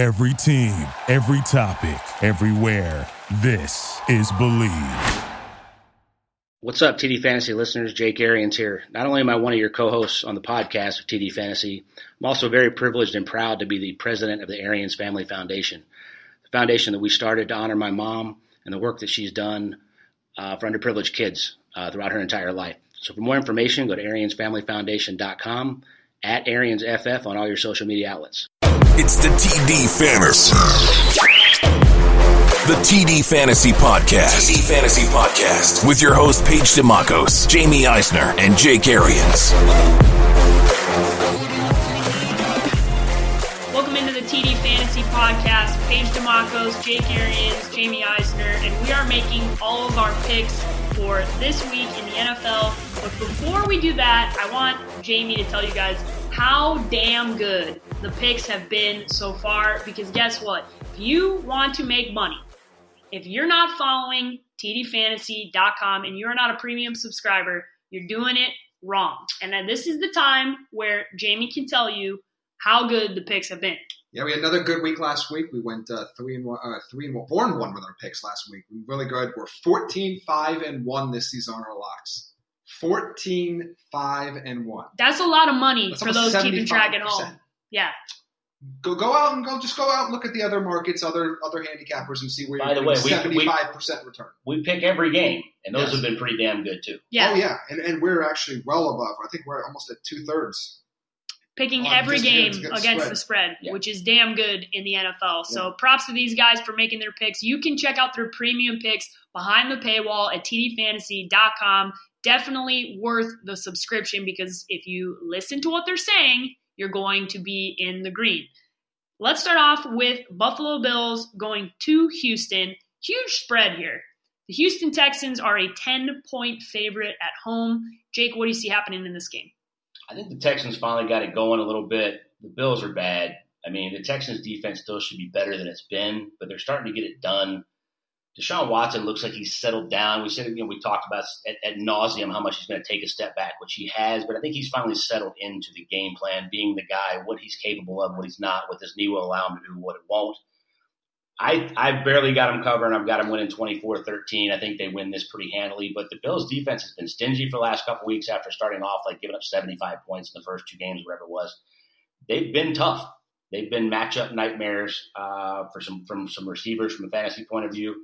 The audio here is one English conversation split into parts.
Every team, every topic, everywhere. This is Believe. What's up, TD Fantasy listeners? Jake Arians here. Not only am I one of your co-hosts on the podcast of TD Fantasy, I'm also very privileged and proud to be the president of the Arians Family Foundation, the foundation that we started to honor my mom and the work that she's done uh, for underprivileged kids uh, throughout her entire life. So for more information, go to AriansFamilyFoundation.com, at AriansFF on all your social media outlets. It's the TD Fantasy. The TD Fantasy Podcast. TD Fantasy Podcast. With your host, Paige Dimakos, Jamie Eisner, and Jake Arians. Welcome into the TD Fantasy Podcast. Paige Dimakos, Jake Arians, Jamie Eisner, and we are making all of our picks for this week in the NFL. But before we do that, I want Jamie to tell you guys how damn good the picks have been so far. Because guess what? If you want to make money, if you're not following tdfantasy.com and you're not a premium subscriber, you're doing it wrong. And then this is the time where Jamie can tell you how good the picks have been. Yeah, we had another good week last week. We went uh, three and one, uh, three and one, four and one with our picks last week. We were really good. We're 14, 5 and one this season on our locks. 14, 5 and one. That's a lot of money That's for those almost keeping track at home. Yeah. Go go out and go. Just go out and look at the other markets, other other handicappers, and see where By you're the way, getting we- we- 75 percent return. We pick every game, and those Yes. have been pretty damn good too. Yeah. Oh yeah, and and we're actually well above. I think we're almost at two thirds. picking on every game against- against against spread. the spread, Yeah. which is damn good in the NFL. So props to these guys for making their picks. You can check out their premium picks behind the paywall at tdfantasy.com. Definitely worth the subscription because if you listen to what they're saying, you're going to be in the green. Let's start off with Buffalo Bills going to Houston. Huge spread here. The Houston Texans are a 10 point favorite at home. Jake, what do you see happening in this game? I think the Texans finally got it going a little bit. The Bills are bad. I mean, the Texans defense still should be better than it's been, but they're starting to get it done. Deshaun Watson looks like he's settled down. We said, you know, we talked about at, at nauseum how much he's going to take a step back, which he has, but I think he's finally settled into the game plan, being the guy, what he's capable of, what he's not, what this knee will allow him to do, what it won't. I, I barely got him covered. I've got him winning 24-13. I think they win this pretty handily. But the Bills' defense has been stingy for the last couple weeks after starting off like giving up 75 points in the first two games, whatever it was. They've been tough. They've been matchup nightmares uh, for some from some receivers from a fantasy point of view.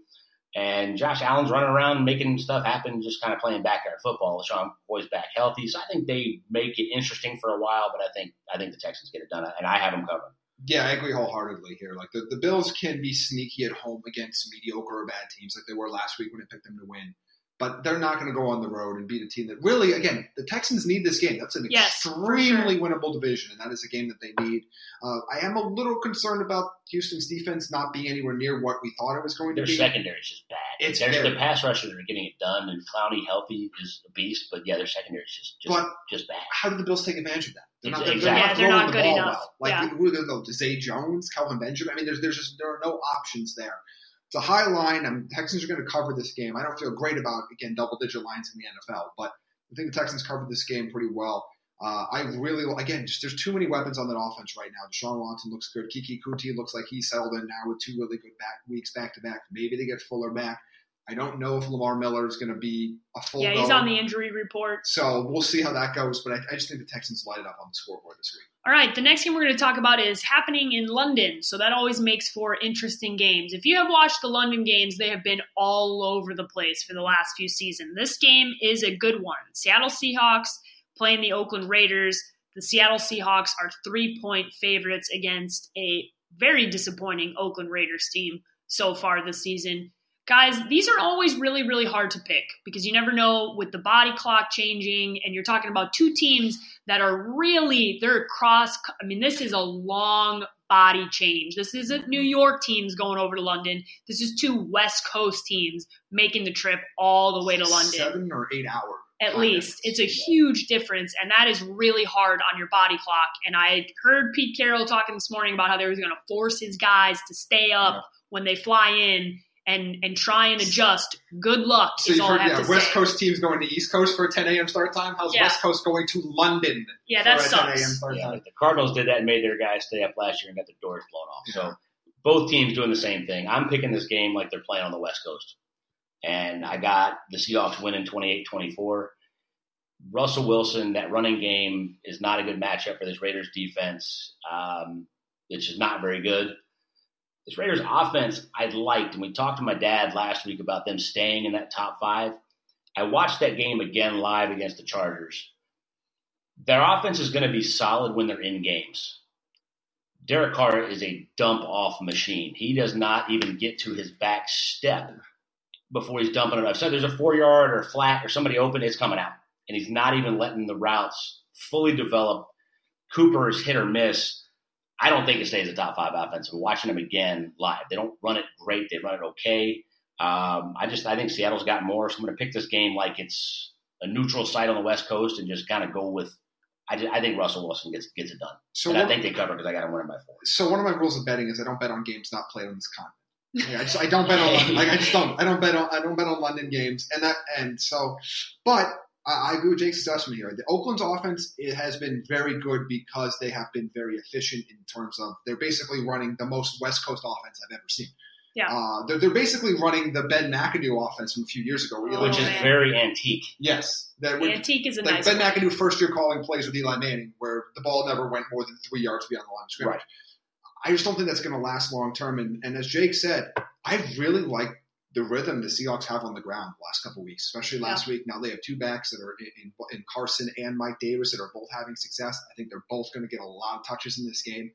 And Josh Allen's running around making stuff happen, just kind of playing backyard football. Sean Boy's back healthy, so I think they make it interesting for a while. But I think I think the Texans get it done, and I have them covered. Yeah, I agree wholeheartedly here. Like the, the Bills can be sneaky at home against mediocre or bad teams, like they were last week when I picked them to win. But they're not going to go on the road and beat a team that really, again, the Texans need this game. That's an Yes, for extremely winnable division, and that is a game that they need. Uh, I am a little concerned about Houston's defense not being anywhere near what we thought it was going Their to be. Their secondary is just bad. It's There's- very- the pass rushers are getting it done, and Clowney healthy is a beast. But yeah, their secondary is just just, But- just bad. How do the Bills take advantage of that? They're not, Exactly. they're Yeah, not they're throwing not the good ball enough. well. Like Yeah. who are they going to go? Zay Jones, Kelvin Benjamin. I mean, there's there's just there are no options there. It's a high line. I'm, Texans are going to cover this game. I don't feel great about again double digit lines in the NFL, but I think the Texans covered this game pretty well. Uh, I really again just there's too many weapons on that offense right now. Deshaun Watson looks good. Keke Coutee looks like he's settled in now with two really good back weeks back to back. Maybe they get Fuller back. I don't know if Lamar Miller is going to be a full. Yeah, he's on the injury report. So we'll see how that goes, but I, I just think the Texans light it up on the scoreboard this week. All right, the next game we're going to talk about is happening in London, so that always makes for interesting games. If you have watched the London games, they have been all over the place for the last few seasons. This game is a good one. Seattle Seahawks playing the Oakland Raiders. The Seattle Seahawks are three point favorites against a very disappointing Oakland Raiders team so far this season. Guys, these are always really, really hard to pick because you never know with the body clock changing, and you're talking about two teams that are really they're cross. I mean, this is a long body change. This isn't New York teams going over to London. This is two West Coast teams making the trip all the way to London. Seven or eight hour. At least it's a huge difference, and that is really hard on your body clock. And I heard Pete Carroll talking this morning about how they was going to force his guys to stay up when they fly in and and try and adjust. Good luck So is you've all I heard, have yeah, to West say. Coast teams going to East Coast for a 10 a.m. start time. How's Yeah. West Coast going to London Yeah, for that a 10 sucks. start Yeah, time? the Cardinals did that and made their guys stay up last year and got their doors blown off. So both teams doing the same thing. I'm picking this game like they're playing on the West Coast. And I got the Seahawks winning 28 24. Russell Wilson, that running game is not a good matchup for this Raiders defense. Um, it's just not very good. This Raiders offense, I liked, and we talked to my dad last week about them staying in that top five. I watched that game again live against the Chargers. Their offense is going to be solid when they're in games. Derek Carr is a dump off machine. He does not even get to his back step before he's dumping it. I've said there's a four yard or flat or somebody open, it's coming out. And he's not even letting the routes fully develop. Cooper is hit or miss. I don't think it stays a top five offense. We're watching them again live. They don't run it great. They run it okay. Um, I just I think Seattle's got more, so I'm going to pick this game like it's a neutral site on the West Coast and just kind of go with I, just, I think Russell Wilson gets gets it done. So and I think they cover because I got to win by four. So one of my rules of betting is I don't bet on games not played on this continent. I just I don't bet on like I just don't I don't bet on I don't bet on London games and that and so but I, I agree with Jake's assessment here. The Oakland's offense it has been very good because they have been very efficient in terms of they're basically running the most West Coast offense I've ever seen. Yeah. Uh, they're, they're basically running the Ben McAdoo offense from a few years ago, oh, which is very antique. Yes, that would, antique is a like nice Ben McAdoo first year calling plays with Eli Manning, where the ball never went more than three yards beyond the line of scrimmage. Right. I just don't think that's going to last long term. And, and as Jake said, I really like the rhythm the Seahawks have on the ground the last couple weeks, especially last yeah. week. Now they have two backs that are in, in, in, Carson and Mike Davis that are both having success. I think they're both going to get a lot of touches in this game.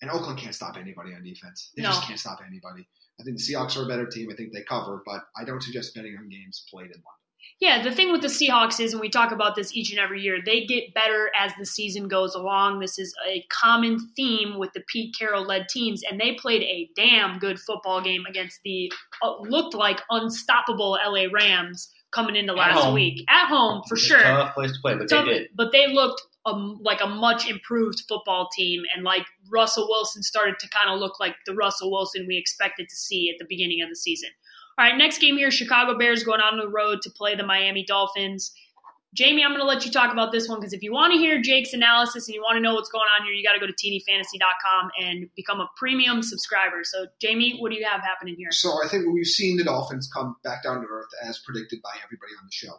And Oakland can't stop anybody on defense. They no. just can't stop anybody. I think the Seahawks are a better team. I think they cover, but I don't suggest betting on games played in London. Yeah, the thing with the Seahawks is, and we talk about this each and every year, they get better as the season goes along. This is a common theme with the Pete Carroll led teams, and they played a damn good football game against the uh, looked like unstoppable LA Rams coming into last week at home for sure. Tough place to play, but tough, they did. But they looked a, like a much improved football team, and like Russell Wilson started to kind of look like the Russell Wilson we expected to see at the beginning of the season. All right, next game here Chicago Bears going on the road to play the Miami Dolphins. Jamie, I'm going to let you talk about this one because if you want to hear Jake's analysis and you want to know what's going on here, you got to go to tdfantasy.com and become a premium subscriber. So, Jamie, what do you have happening here? So, I think we've seen the Dolphins come back down to earth as predicted by everybody on the show.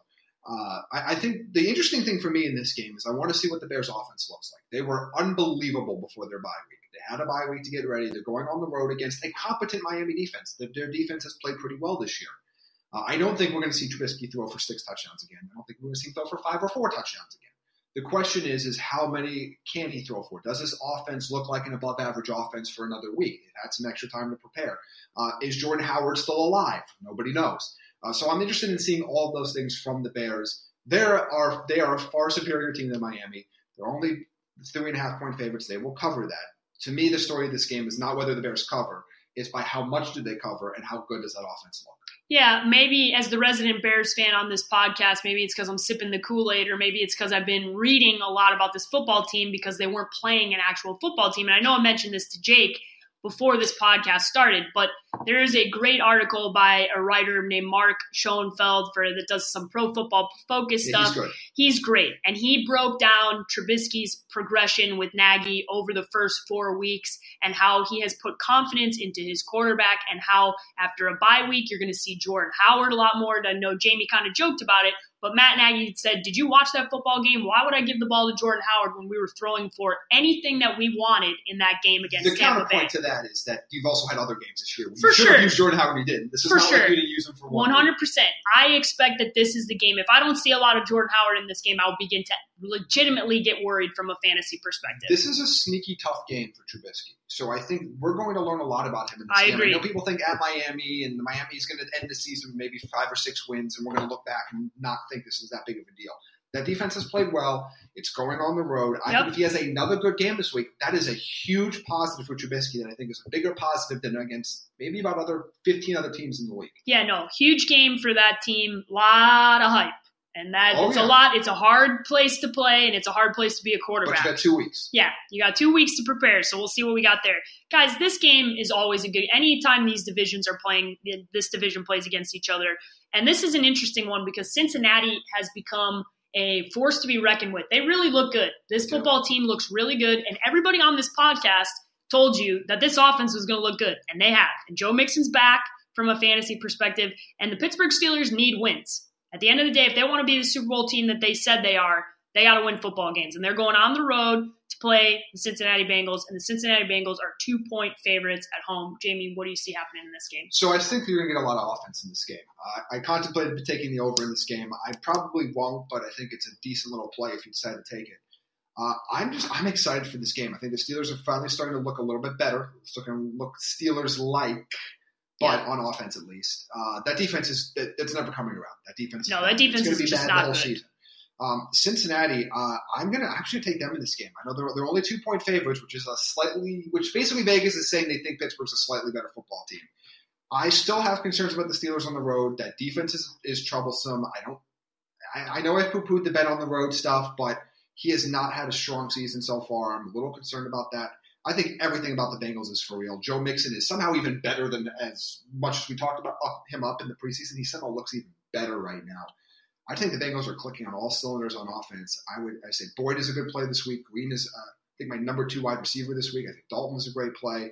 Uh, I, I, think the interesting thing for me in this game is I want to see what the Bears' offense looks like. They were unbelievable before their bye week. They had a bye week to get ready. They're going on the road against a competent Miami defense. Their, their defense has played pretty well this year. Uh, I don't think we're going to see Trubisky throw for six touchdowns again. I don't think we're going to see him throw for five or four touchdowns again. The question is, is how many can he throw for? Does this offense look like an above average offense for another week? It had some extra time to prepare. Uh, is Jordan Howard still alive? Nobody knows. Uh, so I'm interested in seeing all those things from the Bears. They are they are a far superior team than Miami. They're only three and a half point favorites. They will cover that. To me, the story of this game is not whether the Bears cover; it's by how much do they cover and how good does that offense look. Yeah, maybe as the resident Bears fan on this podcast, maybe it's because I'm sipping the Kool Aid, or maybe it's because I've been reading a lot about this football team because they weren't playing an actual football team. And I know I mentioned this to Jake before this podcast started, but there is a great article by a writer named Mark Schoenfeld for that does some pro football focus yeah, stuff. He's, he's, great, and he broke down Trubisky's progression with Nagy over the first four weeks and how he has put confidence into his quarterback, and how after a bye week you're going to see Jordan Howard a lot more. I know Jamie kind of joked about it, but Matt Nagy said, Did you watch that football game? Why would I give the ball to Jordan Howard when we were throwing for anything that we wanted in that game against the Tampa counterpoint Bay? to that is that you've also had other games this year. For sure. Use Jordan Howard, you didn't. This is for not sure. like you to use him for one. 100%. I expect that this is the game. If I don't see a lot of Jordan Howard in this game, I'll begin to legitimately get worried from a fantasy perspective. This is a sneaky tough game for Trubisky. So I think we're going to learn a lot about him in this I game. Agree. I know people think at Miami and Miami is going to end the season with maybe five or six wins, and we're going to look back and not think this is that big of a deal. That defense has played well. It's going on the road. I yep. think if he has another good game this week, that is a huge positive for Trubisky that I think is a bigger positive than against maybe about other 15 other teams in the league. Yeah, no, huge game for that team. Lot of hype. And that oh, it's yeah. a lot. It's a hard place to play, and it's a hard place to be a quarterback. But you got two weeks. Yeah, you got two weeks to prepare. So we'll see what we got there, guys. This game is always a good. Anytime these divisions are playing, this division plays against each other, and this is an interesting one because Cincinnati has become a force to be reckoned with. They really look good. This football team looks really good, and everybody on this podcast told you that this offense was going to look good, and they have. And Joe Mixon's back from a fantasy perspective, and the Pittsburgh Steelers need wins. At the end of the day, if they want to be the Super Bowl team that they said they are, they got to win football games. And they're going on the road to play the Cincinnati Bengals, and the Cincinnati Bengals are two point favorites at home. Jamie, what do you see happening in this game? So I think you're going to get a lot of offense in this game. Uh, I contemplated taking the over in this game. I probably won't, but I think it's a decent little play if you decide to take it. Uh, I'm just I'm excited for this game. I think the Steelers are finally starting to look a little bit better. Looking look Steelers like, but yeah. on offense at least. Uh, that defense is it, it's never coming around. That defense. No, that defense is just not good. Season. Um, Cincinnati, uh, I'm going to actually take them in this game. I know they're, they're only two point favorites, which is a slightly, which basically Vegas is saying they think Pittsburgh's a slightly better football team. I still have concerns about the Steelers on the road. That defense is, is troublesome. I don't, I, I know I've poo pooed the bet on the road stuff, but he has not had a strong season so far. I'm a little concerned about that. I think everything about the Bengals is for real. Joe Mixon is somehow even better than as much as we talked about him up in the preseason. He somehow looks even better right now. I think the Bengals are clicking on all cylinders on offense. I would I say Boyd is a good play this week. Green is uh, I think my number two wide receiver this week. I think Dalton is a great play.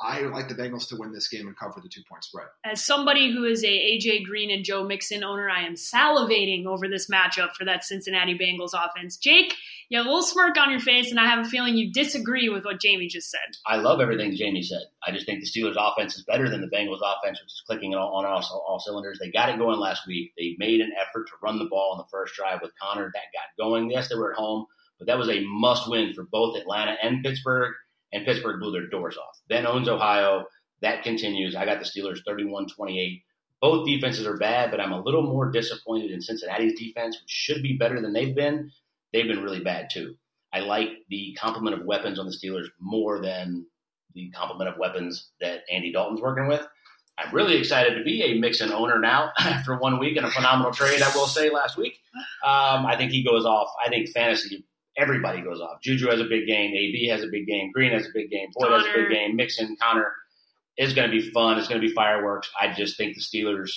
I like the Bengals to win this game and cover the two point spread. As somebody who is a AJ Green and Joe Mixon owner, I am salivating over this matchup for that Cincinnati Bengals offense. Jake, you have a little smirk on your face, and I have a feeling you disagree with what Jamie just said. I love everything Jamie said. I just think the Steelers' offense is better than the Bengals' offense, which is clicking on all, all, all cylinders. They got it going last week. They made an effort to run the ball in the first drive with Conner. That got going. Yes, they were at home, but that was a must win for both Atlanta and Pittsburgh and Pittsburgh blew their doors off. Ben owns Ohio. That continues. I got the Steelers 31 28. Both defenses are bad, but I'm a little more disappointed in Cincinnati's defense, which should be better than they've been. They've been really bad too. I like the complement of weapons on the Steelers more than the complement of weapons that Andy Dalton's working with. I'm really excited to be a Mixon owner now after one week and a phenomenal trade, I will say, last week. Um, I think he goes off. I think fantasy everybody goes off. Juju has a big game. AB has a big game. Green has a big game. Boyd Conner. has a big game. Mixon, Conner is going to be fun. It's going to be fireworks. I just think the Steelers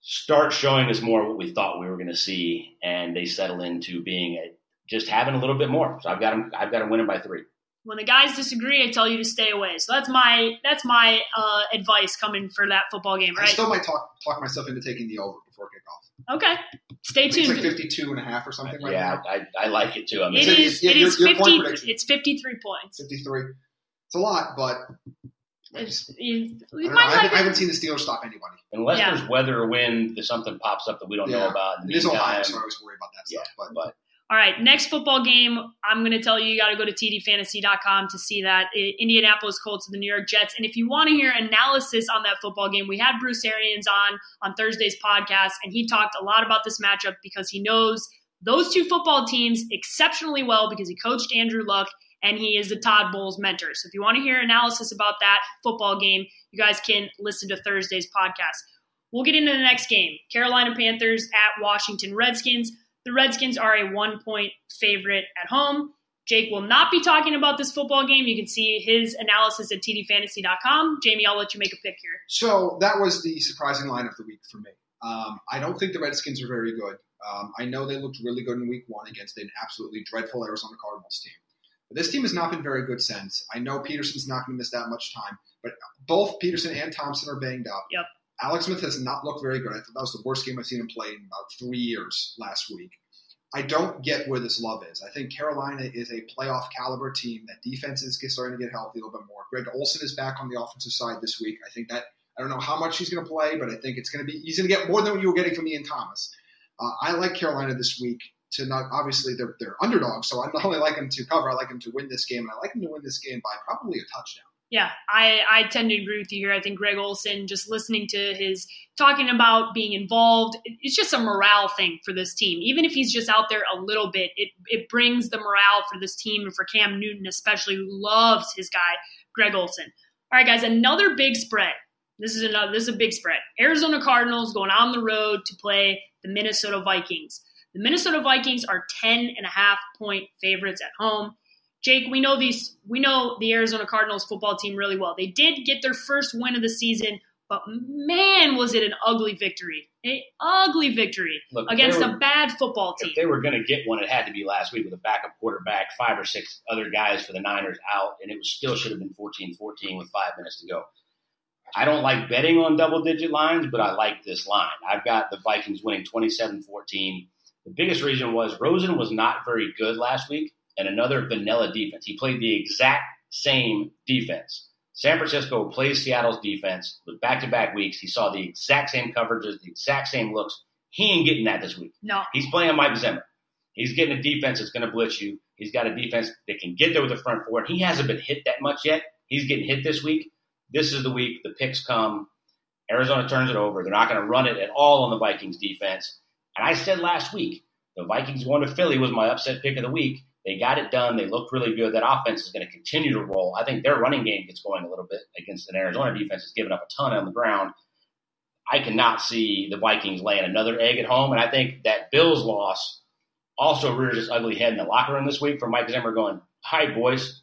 start showing us more what we thought we were going to see, and they settle into being a, just having a little bit more. So I've got them. I've got them winning by three. When the guys disagree, I tell you to stay away. So that's my that's my uh, advice coming for that football game. Right? I still might talk talk myself into taking the over before kickoff. Okay, stay tuned. It's like 52 and a half or something right yeah, now. I, I like it too. I mean, it is, it is 50, it's 53 points. 53. It's a lot, but it's, you, you I, I, haven't, I, haven't, seen the Steelers stop anybody. Unless yeah. there's weather or wind, there's something pops up that we don't yeah. know about. it is Ohio, so I always worry about that stuff. Yeah, but, but all right, next football game, I'm going to tell you, you got to go to tdfantasy.com to see that. Indianapolis Colts and the New York Jets. And if you want to hear analysis on that football game, we had Bruce Arians on on Thursday's podcast, and he talked a lot about this matchup because he knows those two football teams exceptionally well because he coached Andrew Luck and he is the Todd Bowles mentor. So if you want to hear analysis about that football game, you guys can listen to Thursday's podcast. We'll get into the next game Carolina Panthers at Washington Redskins. The Redskins are a one point favorite at home. Jake will not be talking about this football game. You can see his analysis at tdfantasy.com. Jamie, I'll let you make a pick here. So that was the surprising line of the week for me. Um, I don't think the Redskins are very good. Um, I know they looked really good in week one against an absolutely dreadful Arizona Cardinals team. But this team has not been very good since. I know Peterson's not going to miss that much time, but both Peterson and Thompson are banged up. Yep. Alex Smith has not looked very good. I thought that was the worst game I've seen him play in about three years last week. I don't get where this love is. I think Carolina is a playoff caliber team. That defense is starting to get healthy a little bit more. Greg Olsen is back on the offensive side this week. I think that I don't know how much he's going to play, but I think it's going to be he's going to get more than what you were getting from Ian Thomas. Uh, I like Carolina this week to not obviously they're they're underdogs, so I not only like them to cover, I like them to win this game, and I like them to win this game by probably a touchdown. Yeah, I, I tend to agree with you here. I think Greg Olsen, just listening to his talking about being involved, it's just a morale thing for this team. Even if he's just out there a little bit, it, it brings the morale for this team and for Cam Newton, especially, who loves his guy, Greg Olsen. All right, guys, another big spread. This is another. This is a big spread. Arizona Cardinals going on the road to play the Minnesota Vikings. The Minnesota Vikings are 10 and a half point favorites at home. Jake, we know these we know the Arizona Cardinals football team really well. They did get their first win of the season But man, was it an ugly victory. An ugly victory Look, against they a bad football team. If they were going to get one, it had to be last week with a backup quarterback, five or six other guys for the Niners out, and it was still should have been 14-14 with five minutes to go. I don't like betting on double-digit lines, but I like this line. I've got the Vikings winning 27-14. The biggest reason was Rosen was not very good last week, and another vanilla defense. He played the exact same defense. San Francisco plays Seattle's defense with back-to-back weeks. He saw the exact same coverages, the exact same looks. He ain't getting that this week. no, He's playing Mike Zimmer. He's getting a defense that's going to blitz you. He's got a defense that can get there with the front four. And he hasn't been hit that much yet. He's getting hit this week. This is the week the picks come. Arizona turns it over. They're not going to run it at all on the Vikings defense. And I said last week, the Vikings going to Philly was my upset pick of the week. They got it done. They looked really good. That offense is going to continue to roll. I think their running game gets going a little bit against an Arizona defense that's given up a ton on the ground. I cannot see the Vikings laying another egg at home. And I think that Bills loss also rears its ugly head in the locker room this week for Mike Zimmer going, Hi, boys.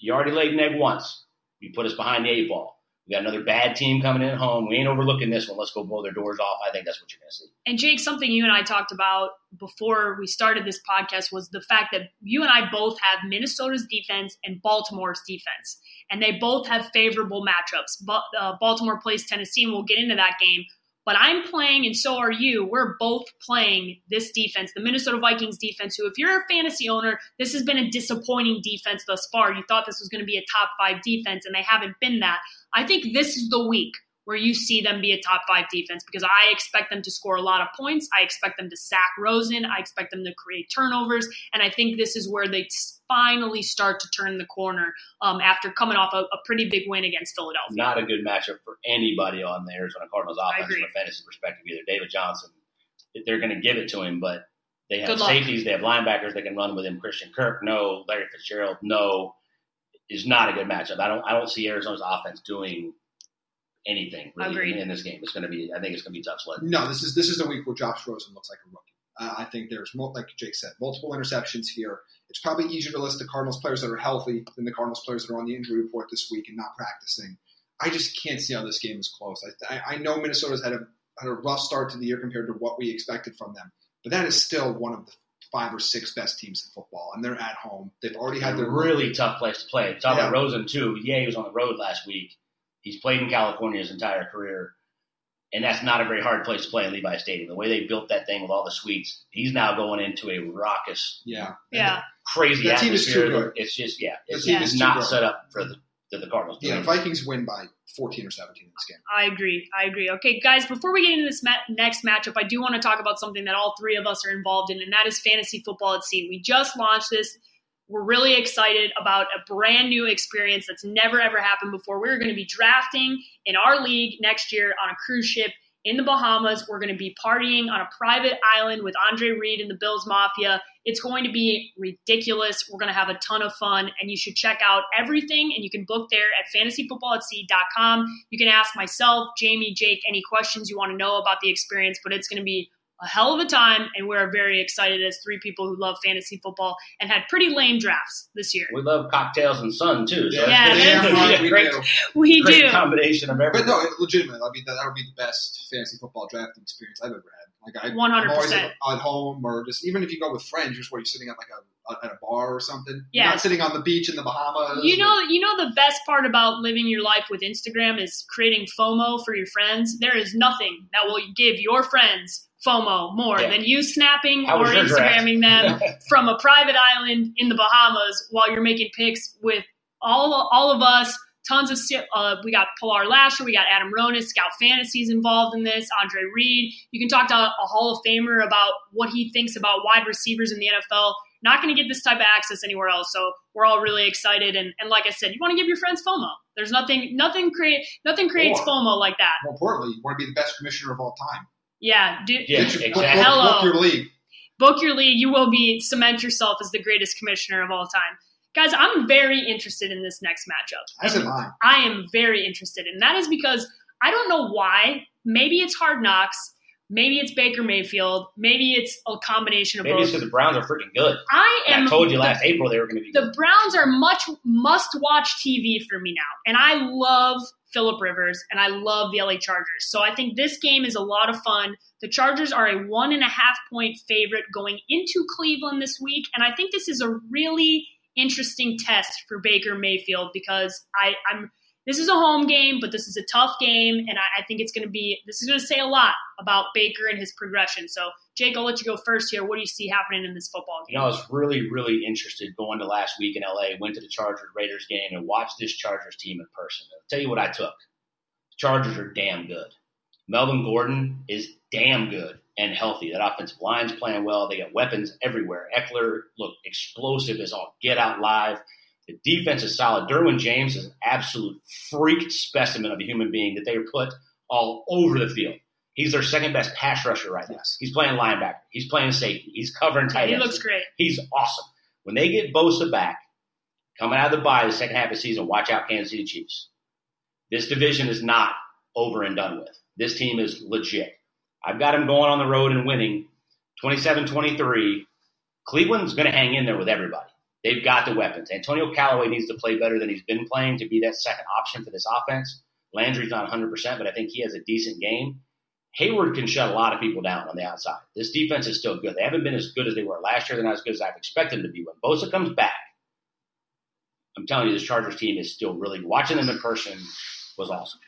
You already laid an egg once. You put us behind the eight ball. We got another bad team coming in at home. We ain't overlooking this one. Let's go blow their doors off. I think that's what you're going to see. And Jake, something you and I talked about before we started this podcast was the fact that you and I both have Minnesota's defense and Baltimore's defense, and they both have favorable matchups. But uh, Baltimore plays Tennessee, and we'll get into that game. But I'm playing, and so are you. We're both playing this defense, the Minnesota Vikings defense. Who, if you're a fantasy owner, this has been a disappointing defense thus far. You thought this was going to be a top five defense, and they haven't been that. I think this is the week where you see them be a top five defense because I expect them to score a lot of points. I expect them to sack Rosen. I expect them to create turnovers. And I think this is where they finally start to turn the corner um, after coming off a, a pretty big win against Philadelphia. Not a good matchup for anybody on the Arizona Cardinals offense from a fantasy perspective either. David Johnson, they're going to give it to him, but they have safeties, they have linebackers that can run with him. Christian Kirk, no. Larry Fitzgerald, no. Is not a good matchup. I don't. I don't see Arizona's offense doing anything really in, in this game. It's going to be. I think it's going to be tough sledding. No, this is this is the week where Josh Rosen looks like a rookie. Uh, I think there's mo- like Jake said, multiple interceptions here. It's probably easier to list the Cardinals players that are healthy than the Cardinals players that are on the injury report this week and not practicing. I just can't see how this game is close. I, I, I know Minnesota's had a had a rough start to the year compared to what we expected from them, but that is still one of the five or six best teams in football, and they're at home. They've already had a their really tough place to play. Talk Yeah. about Rosen too. Yeah, he was on the road last week. He's played in California his entire career, and that's not a very hard place to play in Levi Stadium. The way they built that thing with all the suites, he's now going into a raucous, yeah yeah. crazy That team is atmosphere. too good. It's just yeah, The it's, team it's is not set up for the for the Cardinals. yeah. doing Vikings win by 14 or 17 in this game. I agree. I agree. Okay, guys, before we get into this ma- next matchup, I do want to talk about something that all three of us are involved in, and that is fantasy football at sea. We just launched this. We're really excited about a brand new experience that's never ever happened before. We're going to be drafting in our league next year on a cruise ship in the Bahamas. We're going to be partying on a private island with Andre Reed and the Bills Mafia. It's going to be ridiculous. We're going to have a ton of fun, and you should check out everything. And you can book there at fantasyfootballatsea.com. You can ask myself, Jamie, Jake, any questions you want to know about the experience, but it's going to be a hell of a time, and we're very excited as three people who love fantasy football and had pretty lame drafts this year. We love cocktails and sun too. So Yeah, it's yeah, gonna be we great, do. We great do. combination of But everything. no, legitimately, I mean that, that would be the best fantasy football drafting experience I've ever had. Like I, 100%. I'm always at, at home, or just even if you go with friends, just where you're sitting at like a at a bar or something. You're not sitting on the beach in the Bahamas. You know, you know the best part about living your life with Instagram is creating FOMO for your friends. There is nothing that will give your friends FOMO more Yeah. than you snapping How or? Instagramming them from a private island in the Bahamas while you're making pics with all all of us. Tons of uh, we got Pilar Lasher, we got Adam Ronis, Scout Fantasies involved in this. Andre Reed. You can talk to a Hall of Famer about what he thinks about wide receivers in the NFL. Not going to get this type of access anywhere else. So we're all really excited. And, and like I said, you want to give your friends FOMO. There's nothing nothing create nothing creates Or- FOMO like that. More importantly, you want to be the best commissioner of all time. Yeah, do, Yeah, Get your- book- exactly. book- Hello. book your league. book your league. You will be cement yourself as the greatest commissioner of all time. Guys, I'm very interested in this next matchup. As am I. I am very interested, and that is because I don't know why. Maybe it's Hard Knocks. Maybe it's Baker Mayfield. Maybe it's a combination of Maybe it's both. because the Browns are freaking good. I And am. I told you the- last April they were going to be the good. Browns are much must watch TV for me now. And I love Philip Rivers, and I love the LA Chargers. So I think this game is a lot of fun. The Chargers are a one and a half point favorite going into Cleveland this week, and I think this is a really interesting test for Baker Mayfield because I, I'm this is a home game, but this is a tough game, and I, I think it's going to be this is going to say a lot about Baker and his progression. So, Jake, I'll let you go first here. What do you see happening in this football game? You know, I was really, really interested going to last week in LA, went to the Chargers Raiders game, and watched this Chargers team in person. I'll tell you what I took. The Chargers are damn good. Melvin Gordon is damn good and healthy. That offensive line's playing well. They got weapons everywhere. Ekeler looked explosive as all get out live. The defense is solid. Derwin James is an absolute freak specimen of a human being that they are put all over the field. He's their second best pass rusher right now. He's playing linebacker. He's playing safety. He's covering tight ends. He looks great. He's awesome. When they get Bosa back, coming out of the bye the second half of the season, watch out Kansas City Chiefs. This division is not over and done with. This team is legit. I've got them going on the road and winning 27-23. Cleveland's going to hang in there with everybody. They've got the weapons. Antonio Callaway needs to play better than he's been playing to be that second option for this offense. Landry's not 100%, but I think he has a decent game. Hayward can shut a lot of people down on the outside. This defense is still good. They haven't been as good as they were last year. They're not as good as I've expected them to be. When Bosa comes back, I'm telling you, this Chargers team is still really watching them in person was awesome.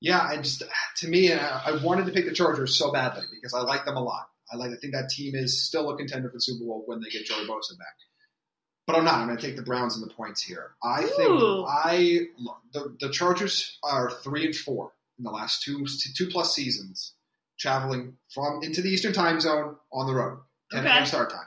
Yeah, I just to me, I wanted to pick the Chargers so badly because I like them a lot. I like. I think that team is still a contender for the Super Bowl when they get Joey Bosa back but I'm not. I'm going to take the Browns and the points here. I Ooh. think I the the Chargers are three and four in the last two two plus seasons, traveling from into the Eastern Time Zone on the road, 10 Okay. a.m. start time.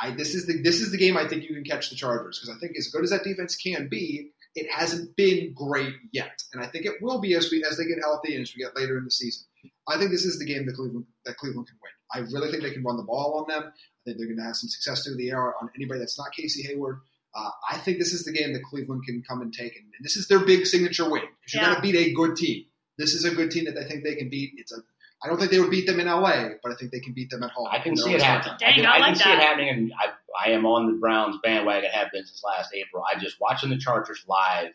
I this is the this is the game I think you can catch the Chargers because I think as good as that defense can be, it hasn't been great yet, and I think it will be as we as they get healthy and as we get later in the season. I think this is the game that Cleveland that Cleveland can win. I really think they can run the ball on them. I think they're going to have some success through the air on anybody that's not Casey Hayward. Uh, I think this is the game that Cleveland can come and take, and, and this is their big signature win because you're Yeah. going to beat a good team. This is a good team that I think they can beat. It's a I don't think they would beat them in LA, but I think they can beat them at home. I can see it happening. Dang, I can, I I like can see that. it happening, and I, I am on the Browns bandwagon. Have been since last April. I just watching the Chargers live.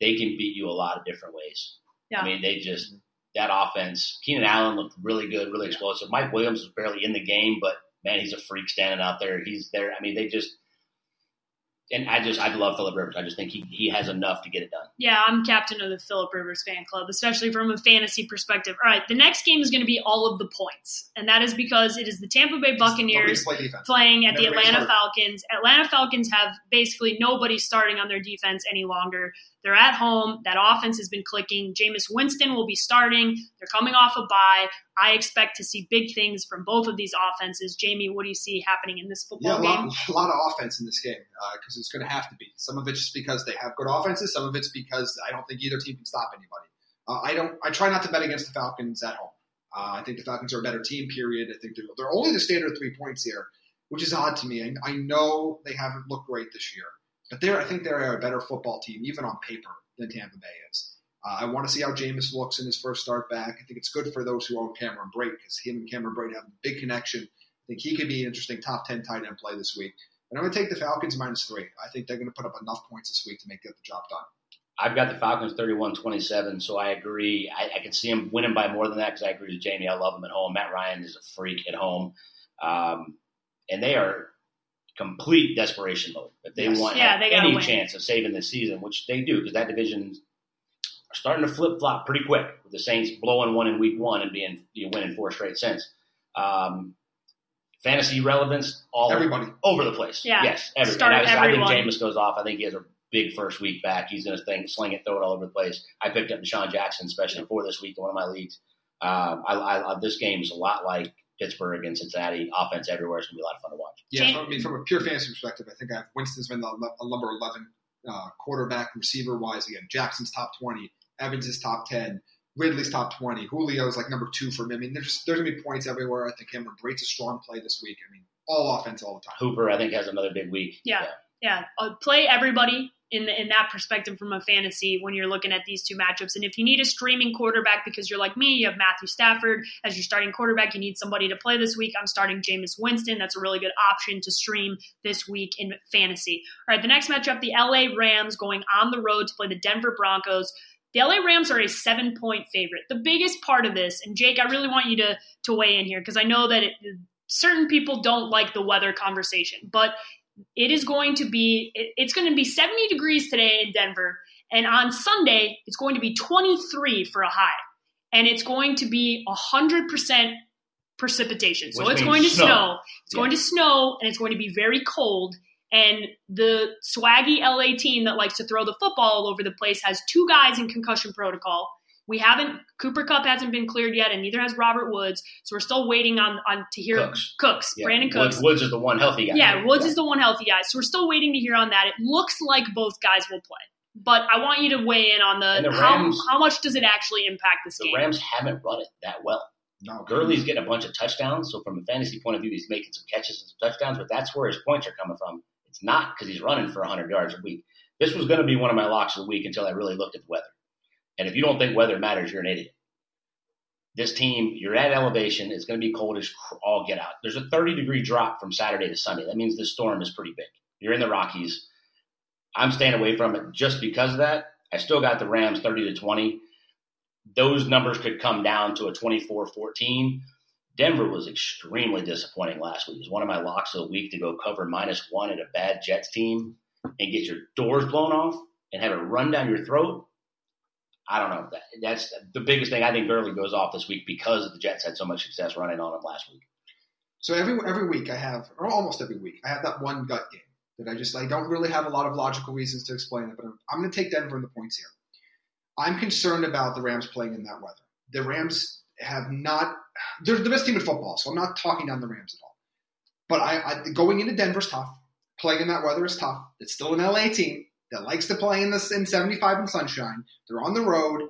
They can beat you a lot of different ways. Yeah. I mean, they just that offense. Keenan Allen looked really good, really explosive. Mike Williams was barely in the game, but man, he's a freak standing out there. He's there. I mean, they just. And I just, I love Philip Rivers. I just think he, he has enough to get it done. Yeah, I'm captain of the Philip Rivers fan club, especially from a fantasy perspective. All right, the next game is going to be all of the points, and that is because it is the Tampa Bay Buccaneers Play playing at the Never gets Atlanta. Falcons. Atlanta Falcons have basically nobody starting on their defense any longer. They're at home. That offense has been clicking. Jameis Winston will be starting. They're coming off a bye. I expect to see big things from both of these offenses. Jamie, what do you see happening in this Yeah, football a game? lot, a lot of offense in this game because it's going to have to be. Some of it's just because they have good offenses. Some of it's because I don't think either team can stop anybody. Uh, I don't. I try not to bet against the Falcons at home. Uh, I think the Falcons are a better team. Period. I think they're, they're only the standard three points here, which is odd to me. I, I know they haven't looked great this year, but they're. I think they're a better football team, even on paper, than Tampa Bay is. Uh, I want to see how Jameis looks in his first start back. I think it's good for those who own Cameron Brate because him and Cameron Brate have a big connection. I think he could be an interesting top 10 tight end play this week. And I'm going to take the Falcons minus three. I think they're going to put up enough points this week to make get the job done. I've got the Falcons 31-27, so I agree. I, I can see them winning by more than that because I agree with Jamie. I love them at home. Matt Ryan is a freak at home, um, and they are complete desperation mode. If they Yes. want Yeah, they any win. chance of saving this season, which they do, because that division are starting to flip flop pretty quick with the Saints blowing one in week one and being you know, winning four straight since. Um, fantasy relevance all Everybody. over the place. Yeah. Yes, every, Start and I, I think everyone. Jameis goes off. I think he has a big first week back. He's going to thing, sling it, throw it all over the place. I picked up DeSean Jackson, especially for this week in one of my leagues. Um, I, I, I, this game is a lot like Pittsburgh and Cincinnati. Offense everywhere. It's going to be a lot of fun to watch. Yeah, from, I mean, from a pure fantasy perspective, I think I have Winston's been the, a number 11 uh, quarterback receiver wise. Again, Jackson's top 20, Evans is top 10, Ridley's top 20, Julio's like number two for me. I mean, there's, there's going to be points everywhere. I think Cameron Brate's a strong play this week. I mean, all offense all the time. Hooper, I think, has another big week. Yeah. Yeah, uh, play everybody in the, in that perspective from a fantasy when you're looking at these two matchups. And if you need a streaming quarterback because you're like me, you have Matthew Stafford as your starting quarterback, you need somebody to play this week. I'm starting Jameis Winston. That's a really good option to stream this week in fantasy. All right, the next matchup, the LA Rams going on the road to play the Denver Broncos. The LA Rams are a seven point favorite. The biggest part of this, and Jake, I really want you to to weigh in here because I know that it, certain people don't like the weather conversation, but it is going to be it, it's going to be 70 degrees today in Denver, and on Sunday it's going to be 23 for a high, and it's going to be 100 percent precipitation. So Which it's going to snow. snow. It's Yeah. going to snow, and it's going to be very cold. And the swaggy LA team that likes to throw the football all over the place has two guys in concussion protocol. We haven't Cooper Kupp hasn't been cleared yet, and neither has Robert Woods. So we're still waiting on on to hear Cooks. Cooks, Yeah. Brandon Woods, Cooks. Woods is the one healthy guy. Yeah, Woods is the one healthy guy. So we're still waiting to hear on that. It looks like both guys will play. But I want you to weigh in on And the, the how, how much does it actually impact this The game? The Rams haven't run it that well. No, Gurley's getting a bunch of touchdowns, so from a fantasy point of view, he's making some catches and some touchdowns, but that's where his points are coming from. It's not because he's running for 100 yards a week. This was going to be one of my locks of the week until I really looked at the weather. And if you don't think weather matters, you're an idiot. This team, you're at elevation. It's going to be cold as all get out. There's a 30 degree drop from Saturday to Sunday. That means the storm is pretty big. You're in the Rockies. I'm staying away from it just because of that. I still got the Rams 30 to 20 those numbers could come down to a 24-14. Denver was extremely disappointing last week. It was one of my locks of the week to go cover minus one at a bad Jets team and get your doors blown off and have it run down your throat. I don't know. That, that's the biggest thing. I think Gurley goes off this week because the Jets had so much success running on him last week. So every every week I have, or almost every week, I have that one gut game that I just I don't really have a lot of logical reasons to explain it, but I'm, I'm going to take Denver in the points here. I'm concerned about the Rams playing in that weather. The Rams have not. They're the best team in football, so I'm not talking down the Rams at all. But I, I going into Denver's tough. Playing in that weather is tough. It's still an LA team that likes to play in this in 75 and sunshine. They're on the road.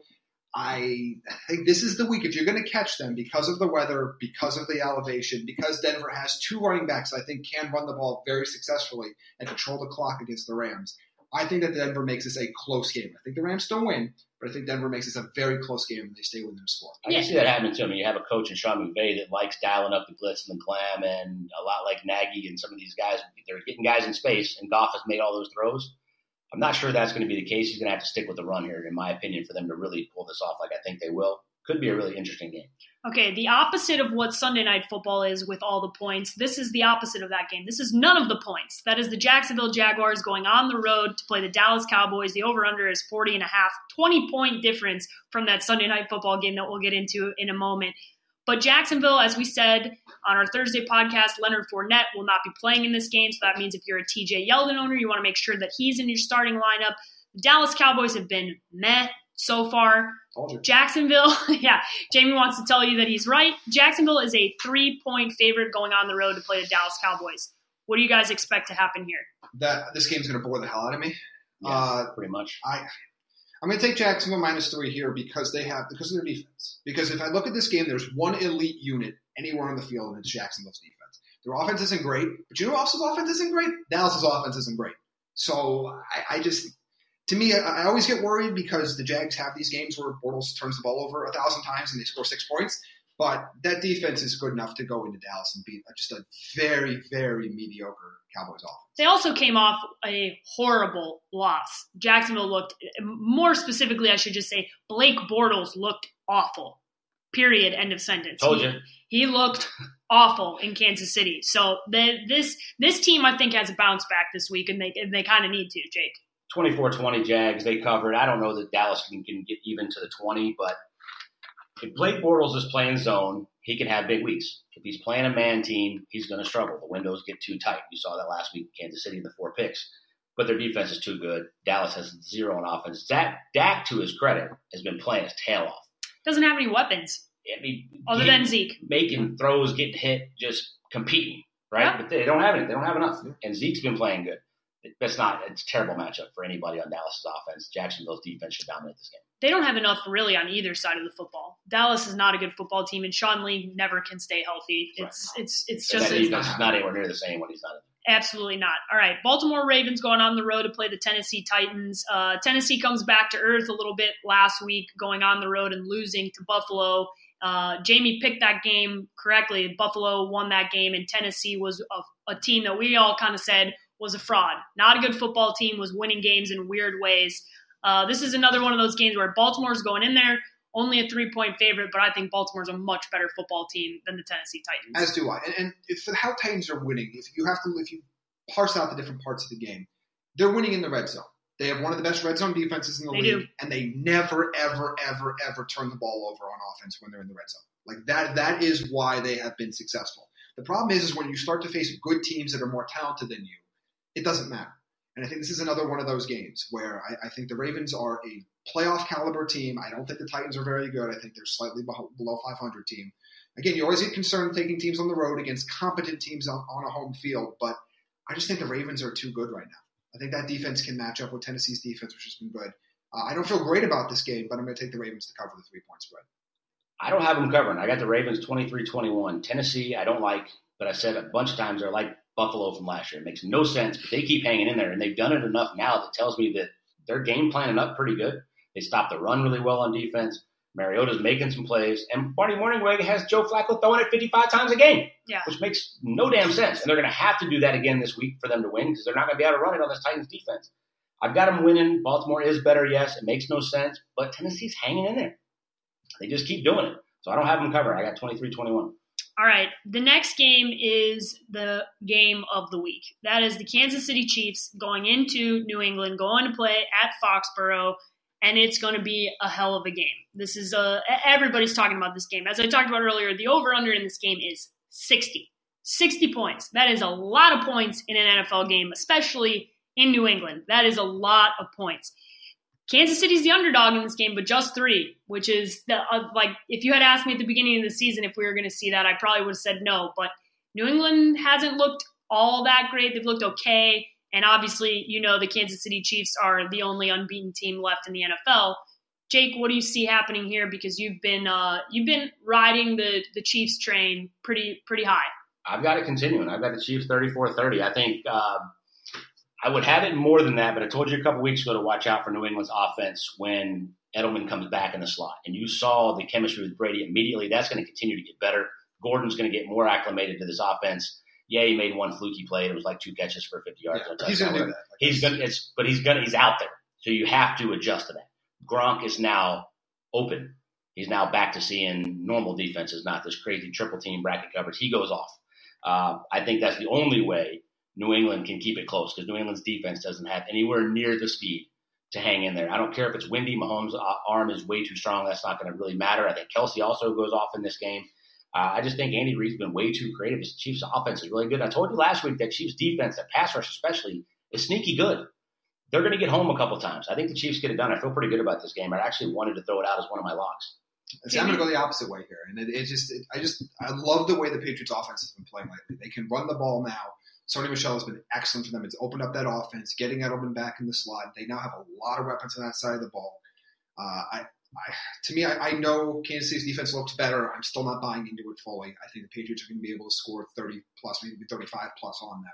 I think this is the week if you're going to catch them because of the weather, because of the elevation, because Denver has two running backs I think can run the ball very successfully and control the clock against the Rams. I think that Denver makes this a close game. I think the Rams don't win, but I think Denver makes this a very close game and they stay within a score. I can see that happening too. I mean, you have a coach in Sean McVay that likes dialing up the blitz and the glam, and a lot like Nagy and some of these guys, they're getting guys in space, and Goff has made all those throws. I'm not sure that's going to be the case. He's going to have to stick with the run here, in my opinion, for them to really pull this off like I think they will. Could be a really interesting game. Okay, the opposite of what Sunday night football is with all the points. This is the opposite of that game. This is none of the points. That is the Jacksonville Jaguars going on the road to play the Dallas Cowboys. The over under is 40 and a half. 20 point difference from that Sunday night football game that we'll get into in a moment. But Jacksonville, as we said on our Thursday podcast, Leonard Fournette will not be playing in this game. So that means if you're a TJ Yeldon owner, you want to make sure that he's in your starting lineup. The Dallas Cowboys have been meh so far. Jacksonville, yeah, Jamie wants to tell you that he's right. Jacksonville is a three point favorite going on the road to play the Dallas Cowboys. What do you guys expect to happen here? That this game's going to bore the hell out of me. Yeah, Uh, pretty much. I I'm going to take Jacksonville minus three here because they have because of their defense. Because if I look at this game, there's one elite unit anywhere on the field, and it's Jacksonville's defense. Their offense isn't great, but you know who else's offense isn't great? Dallas's offense isn't great. So I, I just, to me, I, I always get worried because the Jags have these games where Bortles turns the ball over a thousand times and they score six points. But that defense is good enough to go into Dallas and beat uh, just a very, very mediocre Cowboys offense. They also came off a horrible loss. Jacksonville looked, more specifically, I should just say, Blake Bortles looked awful. Period. End of sentence. Told He- you. he looked awful in Kansas City. So the, this this team, I think, has a bounce back this week, and they and they kind of need to. Jake. 24-20 Jags, they covered. I don't know that Dallas can, can get even to the 20, but if Blake Bortles is playing zone, he can have big weeks. If he's playing a man team, he's going to struggle. The windows get too tight. You saw that last week Kansas City, the four picks. But their defense is too good. Dallas has zero on offense. Dak, Dak, to his credit, has been playing his tail off. Doesn't have any weapons I mean, other than Zeke. making throws, getting hit, just competing, right? Yeah. But they don't have any. They don't have enough. And Zeke's been playing good. That's not. It's a terrible matchup for anybody on Dallas's offense. Jacksonville's defense should dominate this game. They don't have enough really on either side of the football. Dallas is not a good football team, and Sean Lee never can stay healthy. It's it's it's just it's defense not anywhere near the same when he's not. Absolutely not. All right, Baltimore Ravens going on the road to play the Tennessee Titans. Uh, Tennessee comes back to earth a little bit last week, going on the road and losing to Buffalo. Uh, Jamie picked that game correctly. Buffalo won that game, and Tennessee was a, a team that we all kind of said was a fraud. Not a good football team, was winning games in weird ways. Uh, this is another one of those games where Baltimore's going in there, only a three point favorite, but I think Baltimore's a much better football team than the Tennessee Titans. As do I. And, and if how Titans are winning, if you have to, if you parse out the different parts of the game, they're winning in the red zone. They have one of the best red zone defenses in the They league, do. and they never, ever, ever, ever turn the ball over on offense when they're in the red zone. Like that, that is why they have been successful. The problem is, is when you start to face good teams that are more talented than you, it doesn't matter. And I think this is another one of those games where I, I think the Ravens are a playoff caliber team. I don't think the Titans are very good. I think they're slightly below 500 team. Again, you always get concerned taking teams on the road against competent teams on, on a home field, but I just think the Ravens are too good right now. I think that defense can match up with Tennessee's defense, which has been good. Uh, I don't feel great about this game, but I'm going to take the Ravens to cover the three point spread. I don't have them covering. I got the Ravens 23-21. Tennessee, I don't like, but I said a bunch of times they're like Buffalo from last year. It makes no sense, but they keep hanging in there, and they've done it enough now that tells me that they're game planning up pretty good. They stop the run really well on defense. Mariota's making some plays, and Marty Mornhinweg has Joe Flacco throwing it 55 times a game, Yeah. which makes no damn sense. And they're going to have to do that again this week for them to win because they're not going to be able to run it on this Titans defense. I've got them winning. Baltimore is better, yes. It makes no sense, but Tennessee's hanging in there. They just keep doing it. So I don't have them covered. I got 23-21. All right. The next game is the game of the week. That is the Kansas City Chiefs going into New England, going to play at Foxborough, and it's going to be a hell of a game. This is uh everybody's talking about this game. As I talked about earlier, the over under in this game is 60. 60 points. That is a lot of points in an NFL game, especially in New England. That is a lot of points. Kansas City's the underdog in this game, but just three, which is the uh, like if you had asked me at the beginning of the season if we were going to see that, I probably would have said no. But New England hasn't looked all that great. They've looked okay, and obviously, you know, the Kansas City Chiefs are the only unbeaten team left in the NFL. Jake, what do you see happening here? Because you've been uh, you've been riding the the Chiefs train pretty pretty high. I've got it continuing. I've got the Chiefs 34-30. I think uh, I would have it more than that, but I told you a couple weeks ago to watch out for New England's offense when Edelman comes back in the slot. And you saw the chemistry with Brady immediately. That's going to continue to get better. Gordon's going to get more acclimated to this offense. Yeah, he made one fluky play. It was like two catches for 50 yards. Yeah, he's going to do that. He's gonna. It's but he's gonna. He's out there, so you have to adjust to that. Gronk is now open. He's now back to seeing normal defenses, not this crazy triple team bracket coverage. He goes off. Uh, I think that's the only way New England can keep it close because New England's defense doesn't have anywhere near the speed to hang in there. I don't care if it's windy. Mahomes' arm is way too strong. That's not going to really matter. I think Kelce also goes off in this game. Uh, I just think Andy Reid's been way too creative. His Chiefs' offense is really good. I told you last week that Chiefs' defense, that pass rush especially, is sneaky good. They're going to get home a couple times. I think the Chiefs get it done. I feel pretty good about this game. I actually wanted to throw it out as one of my locks. See, I'm going to go the opposite way here, and it, it just it, I just I love the way the Patriots offense has been playing lately. They can run the ball now. Sony Michel has been excellent for them. It's opened up that offense, getting Edelman back in the slot. They now have a lot of weapons on that side of the ball. Uh, I, I, to me, I, I know Kansas City's defense looks better. I'm still not buying into it fully. I think the Patriots are going to be able to score 30 plus, maybe 35 plus on them.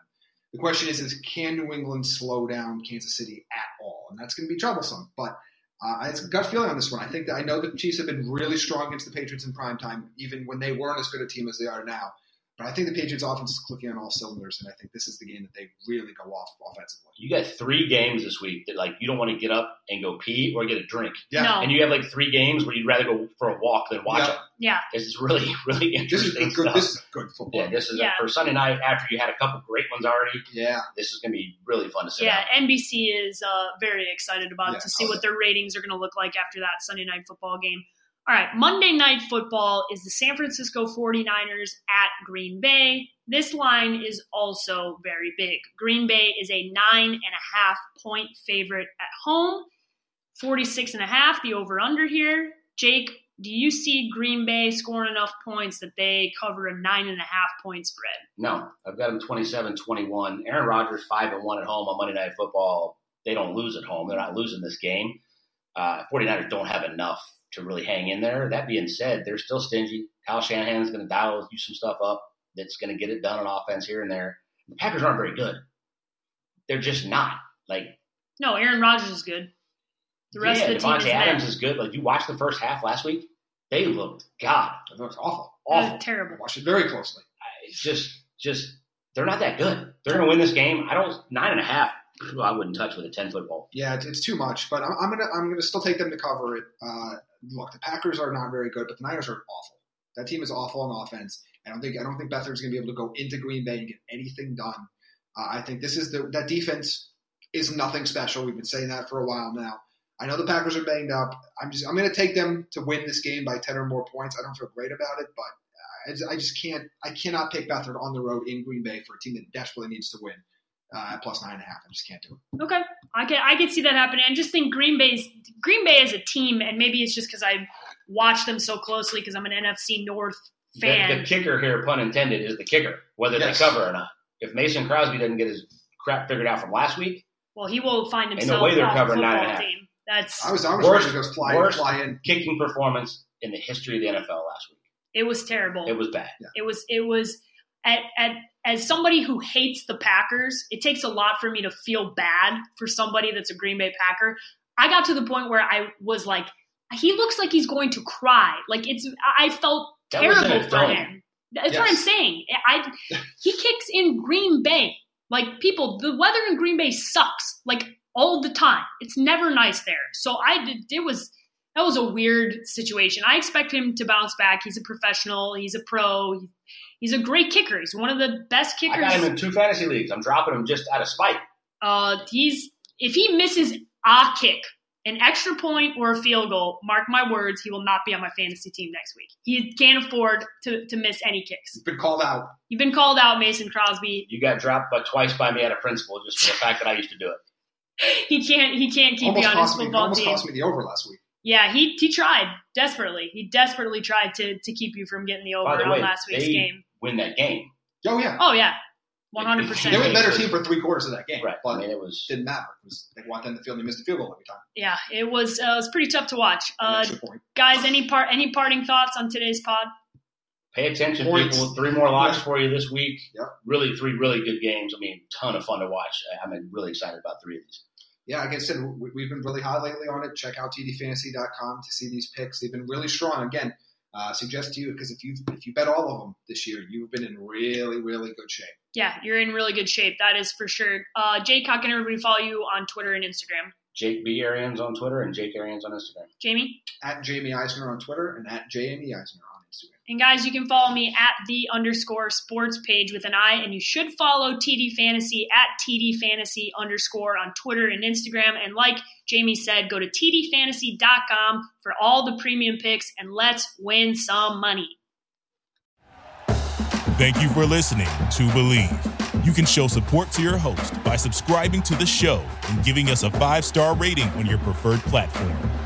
The question is, is can New England slow down Kansas City at all? And that's going to be troublesome. But uh, it's a gut feeling on this one. I think that I know the Chiefs have been really strong against the Patriots in prime time, even when they weren't as good a team as they are now. But I think the Patriots offense is clicking on all cylinders, and I think this is the game that they really go off offensively. You got three games this week that like you don't want to get up and go pee or get a drink, Yeah. No. and you have like three games where you'd rather go for a walk than watch Yeah. them. Yeah. This is really really This is interesting good. stuff. This is good football. yeah, this is Yeah. for Sunday night after you had a couple great ones already. Yeah. This is going to be really fun to see. Yeah, down. NBC is uh, very excited about Yeah. it to see what their ratings are going to look like after that Sunday night football game. All right, Monday night football is the San Francisco 49ers at Green Bay. This line is also very big. Green Bay is a nine and a half point favorite at home, 46 and a half, the over under here. Jake, do you see Green Bay scoring enough points that they cover a nine and a half point spread? No, I've got them 27-21. Aaron Rodgers five and one at home on Monday Night Football. They don't lose at home. They're not losing this game. Uh, 49ers don't have enough to really hang in there. That being said, they're still stingy. Kyle Shanahan's going to dial do some stuff up that's going to get it done on offense here and there. The Packers aren't very good. They're just not. Like No, Aaron Rodgers is good. The rest yeah, of the team Davante is Adams bad. is good. Like you watched the first half last week, they looked God That was awful. awful. Uh, terrible. Watch it very closely. It's just just they're not that good. They're going to win this game. I don't nine and a half I wouldn't touch with a ten foot ball. Yeah, it's, it's too much, but I'm, I'm, gonna I'm gonna still take them to cover it. Uh, look, the Packers are not very good, but the Niners are awful. That team is awful on offense. I don't think I don't think Beathard's gonna be able to go into Green Bay and get anything done. Uh, I think this is the that defense is nothing special. We've been saying that for a while now. I know the Packers are banged up. I'm just I'm going to take them to win this game by ten or more points. I don't feel great about it, but I just, I just can't I cannot pick Beathard on the road in Green Bay for a team that desperately needs to win uh, at plus nine and a half. I just can't do it. Okay, I can I can see that happening. And just think Green Bay's Green Bay as a team, and maybe it's just because I watch them so closely because I'm an NFC North fan. The, the, kicker here, pun intended, is the kicker, whether yes. they cover or not. If Mason Crosby doesn't get his crap figured out from last week, well, he will find himself no way they're covering nine and a half. Team. That's I was I was worst, ready to go fly, worst fly in. kicking performance in the history of the NFL last week. It was terrible. It was bad. Yeah. It was it was at, at as somebody who hates the Packers, it takes a lot for me to feel bad for somebody that's a Green Bay Packer. I got to the point where I was like, he looks like he's going to cry. Like it's I felt that terrible for him. That's yes. what I'm saying. I he kicks in Green Bay. Like people, the weather in Green Bay sucks. Like all the time. It's never nice there. So I did, it was that was a weird situation. I expect him to bounce back. He's a professional. He's a pro. He's a great kicker. He's one of the best kickers. I got him in two fantasy leagues. I'm dropping him just out of spite. Uh, he's if he misses a kick, an extra point or a field goal, mark my words, he will not be on my fantasy team next week. He can't afford to, to miss any kicks. You've been called out. You've been called out, Mason Crosby. You got dropped by twice by me out of principle just for the fact that I used to do it. he can't he can't keep almost you on his football me, almost team. Almost cost me the over last week. Yeah, he he tried desperately. He desperately tried to to keep you from getting the over the on way, last week's game. Win that game. Oh yeah. Oh yeah. One hundred percent. They were a better team for three quarters of that game. Right. But I mean, it was didn't matter. It was they walked in the field and they missed the field goal every time. Yeah, it was. Uh, it was pretty tough to watch. Uh, guys, any part any parting thoughts on today's pod? Pay attention, Points. people. Three more locks yeah. for you this week. Yep. Really, three really good games. I mean, ton of fun to watch. I'm really excited about three of these yeah, like I said, we've been really hot lately on it. Check out tdfantasy.com to see these picks. They've been really strong. Again, uh, suggest to you because if you if you bet all of them this year, you've been in really really good shape. Yeah, you're in really good shape. That is for sure. Uh, Jake, how can everybody follow you on Twitter and Instagram? Jake B. Arians on Twitter and Jake Arians on Instagram. Jamie? At Jamie Eisner on Twitter and at Jamie Eisner on Instagram. And guys, you can follow me at the underscore sports page with an I, and you should follow TD Fantasy at TD Fantasy underscore on Twitter and Instagram. And like Jamie said, go to TDFantasy.com for all the premium picks and let's win some money. Thank you for listening to Bleav. You can show support to your host by subscribing to the show and giving us a five star rating on your preferred platform.